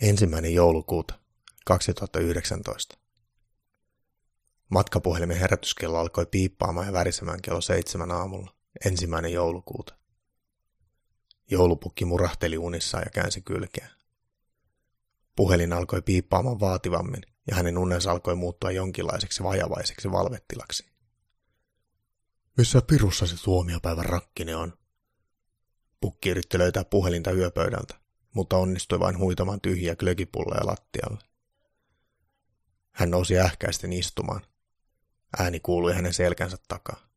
Ensimmäinen joulukuuta 2019. Matkapuhelimen herätyskello alkoi piippaamaan ja värisemään kello seitsemän aamulla, ensimmäinen joulukuuta. Joulupukki murahteli unissaan ja käänsi kylkeä. Puhelin alkoi piippaamaan vaativammin ja hänen unensa alkoi muuttua jonkinlaiseksi vajavaiseksi valvettilaksi. Missä pirussa se tuomiopäivän rakkine on? Pukki yritti löytää puhelinta yöpöydältä, mutta onnistui vain huitamaan tyhjiä glögipulleja lattialle. Hän nousi ähkäisten istumaan. Ääni kuului hänen selkänsä takaa.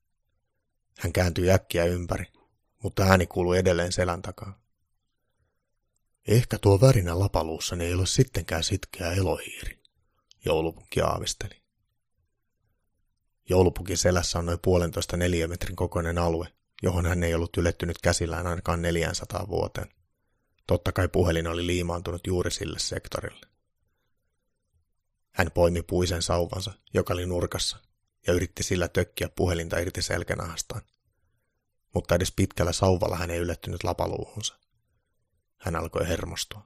Hän kääntyi äkkiä ympäri, mutta ääni kuului edelleen selän takaa. Ehkä tuo värinä lapaluussani ei ole sittenkään sitkeä elohiiri, joulupukki aavisteli. Joulupukin selässä on noin puolentoista neliömetrin kokoinen alue, johon hän ei ollut ylettynyt käsillään ainakaan 400 vuoteen. Totta kai puhelin oli liimaantunut juuri sille sektorille. Hän poimi puisen sauvansa, joka oli nurkassa, ja yritti sillä tökkiä puhelinta irti selkänahastaan. Mutta edes pitkällä sauvalla hän ei yllättynyt lapaluuhunsa. Hän alkoi hermostua.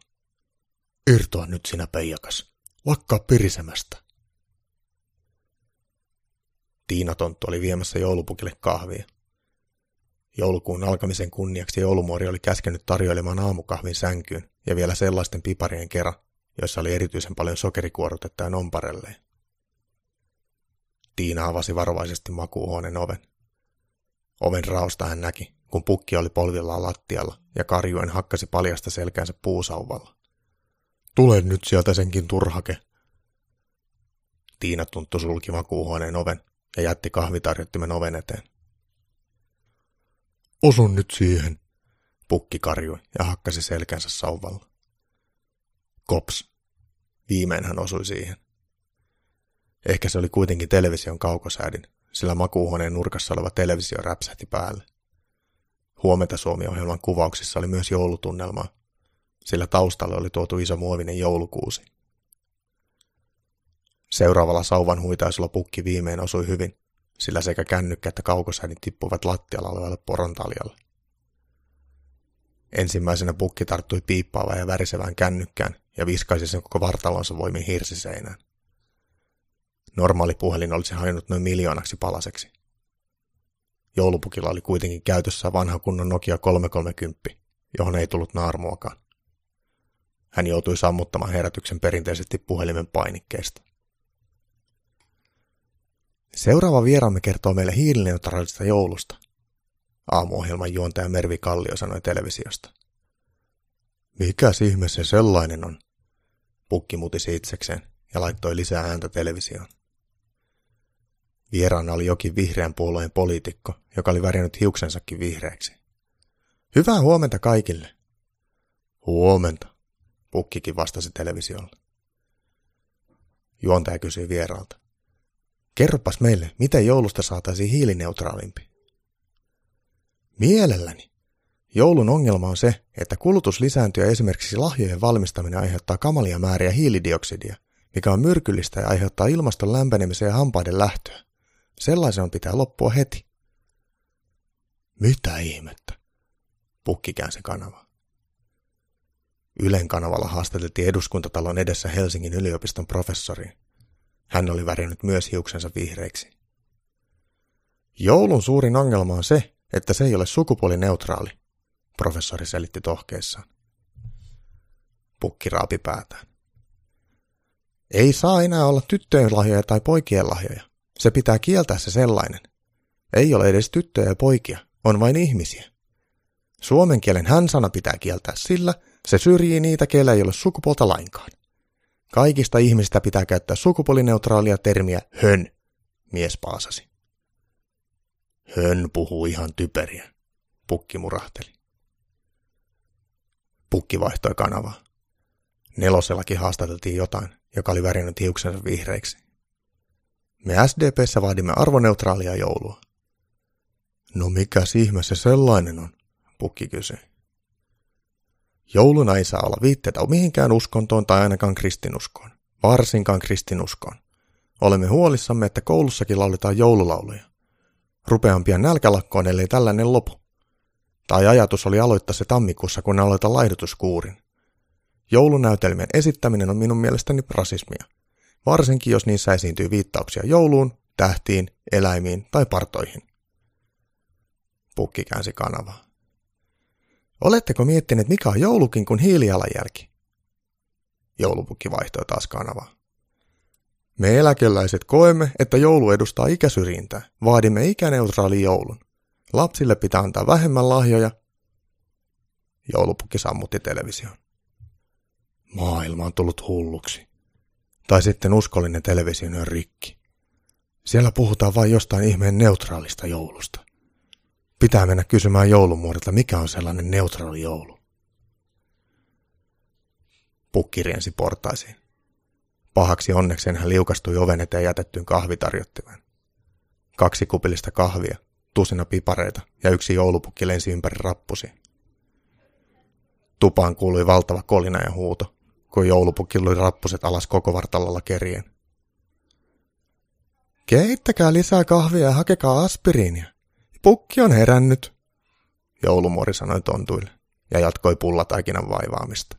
Irtoa nyt sinä peijakas. Lakkaa pirisemästä. Tiina Tonttu oli viemässä joulupukille kahvia. Joulukuun alkamisen kunniaksi joulumuori oli käskenyt tarjoilemaan aamukahvin sänkyyn ja vielä sellaisten piparien kerran, joissa oli erityisen paljon sokerikuorutetta ja nomparelleen. Tiina avasi varovaisesti makuuhuoneen oven. Oven raosta hän näki, kun pukki oli polvillaan lattialla ja karjuen hakkasi paljasta selkäänsä puusauvalla. Tule nyt sieltä senkin turhake. Tiina tuntui sulki makuuhuoneen oven ja jätti kahvitarjottimen oven eteen. Osun nyt siihen, pukki karjui ja hakkasi selkänsä sauvalla. Kops. Viimein hän osui siihen. Ehkä se oli kuitenkin television kaukosäädin, sillä makuuhuoneen nurkassa oleva televisio räpsähti päälle. Huomenta Suomi-ohjelman kuvauksissa oli myös joulutunnelmaa, sillä taustalle oli tuotu iso muovinen joulukuusi. Seuraavalla sauvan huitaisulla pukki viimein osui hyvin, sillä sekä kännykkä että kaukosäädin tippuivat lattialla olevalle porontaljalle. Ensimmäisenä pukki tarttui piippaavaan ja värisevään kännykkään ja viskaisi sen koko vartalonsa voimin hirsiseinään. Normaali puhelin olisi hajonnut noin miljoonaksi palaseksi. Joulupukilla oli kuitenkin käytössä vanha kunnon Nokia 330, johon ei tullut naarmuakaan. Hän joutui sammuttamaan herätyksen perinteisesti puhelimen painikkeesta. Seuraava vieraamme kertoo meille hiilineutraalista joulusta. Aamuohjelman juontaja Mervi Kallio sanoi televisiosta. Mikä ihme se sellainen on? Pukki mutisi itsekseen ja laittoi lisää ääntä televisioon. Vieraana oli jokin vihreän puolueen poliitikko, joka oli värjännyt hiuksensakin vihreäksi. Hyvää huomenta kaikille. Huomenta, pukkikin vastasi televisiolla. Juontaja kysyi vieraalta. Kerropas meille, miten joulusta saataisiin hiilineutraalimpi. Mielelläni. Joulun ongelma on se, että kulutus lisääntyy ja esimerkiksi lahjojen valmistaminen aiheuttaa kamalia määriä hiilidioksidia, mikä on myrkyllistä ja aiheuttaa ilmaston lämpenemisen ja hampaiden lähtöä. Sellaisen pitää loppua heti. Mitä ihmettä? Pukki käänsi kanava. Ylen kanavalla haastateltiin eduskuntatalon edessä Helsingin yliopiston professori. Hän oli värinyt myös hiuksensa vihreiksi. Joulun suurin ongelma on se, että se ei ole sukupuolineutraali, professori selitti tohkeessaan. Pukki raapi päätään. Ei saa enää olla tyttöjen lahjoja tai poikien lahjoja. Se pitää kieltää se sellainen. Ei ole edes tyttöjä ja poikia, on vain ihmisiä. Suomen kielen hän-sana pitää kieltää sillä, se syrjii niitä, keillä ei ole sukupuolta lainkaan. Kaikista ihmisistä pitää käyttää sukupuolineutraalia termiä hön, mies paasasi. Hön puhuu ihan typeriä, pukki murahteli. Pukki vaihtoi kanavaa. Nelosellakin haastateltiin jotain, joka oli värinyt hiuksensa vihreiksi. Me SDPssä vaadimme arvoneutraalia joulua. No mikä ihme se sellainen on, pukki kysyi. Jouluna ei saa olla viitteitä mihinkään uskontoon tai ainakaan kristinuskoon, varsinkaan kristinuskoon. Olemme huolissamme, että koulussakin lauletaan joululauluja. Rupean pian nälkälakkoon, ellei tällainen lopu. Tai ajatus oli aloittaa se tammikuussa, kun aloitan laihdutuskuurin. Joulunäytelmien esittäminen on minun mielestäni rasismia, varsinkin jos niissä esiintyy viittauksia jouluun, tähtiin, eläimiin tai partoihin. Pukki käänsi kanavaa. Oletteko miettineet, mikä on joulukin kuin hiilijalanjälki? Joulupukki vaihtoi taas kanavaa. Me eläkeläiset koemme, että joulu edustaa ikäsyrjintää. Vaadimme ikäneutraali joulun. Lapsille pitää antaa vähemmän lahjoja. Joulupukki sammutti television. Maailma on tullut hulluksi. Tai sitten uskollinen televisio on rikki. Siellä puhutaan vain jostain ihmeen neutraalista joulusta. Pitää mennä kysymään joulumuorilta, mikä on sellainen neutraali joulu. Pukki riensi portaisiin. Pahaksi onnekseen hän liukastui oven eteen jätettyyn kahvitarjottimen. Kaksi kupillista kahvia, tusina pipareita ja yksi joulupukki lensi ympäri rappusi. Tupaan kuului valtava kolina ja huuto, kun joulupukki lui rappuset alas koko vartalolla kerien. Keittäkää lisää kahvia ja hakekaa aspiriinia. Pukki on herännyt, joulumuori sanoi tontuille ja jatkoi pullataikinan vaivaamista.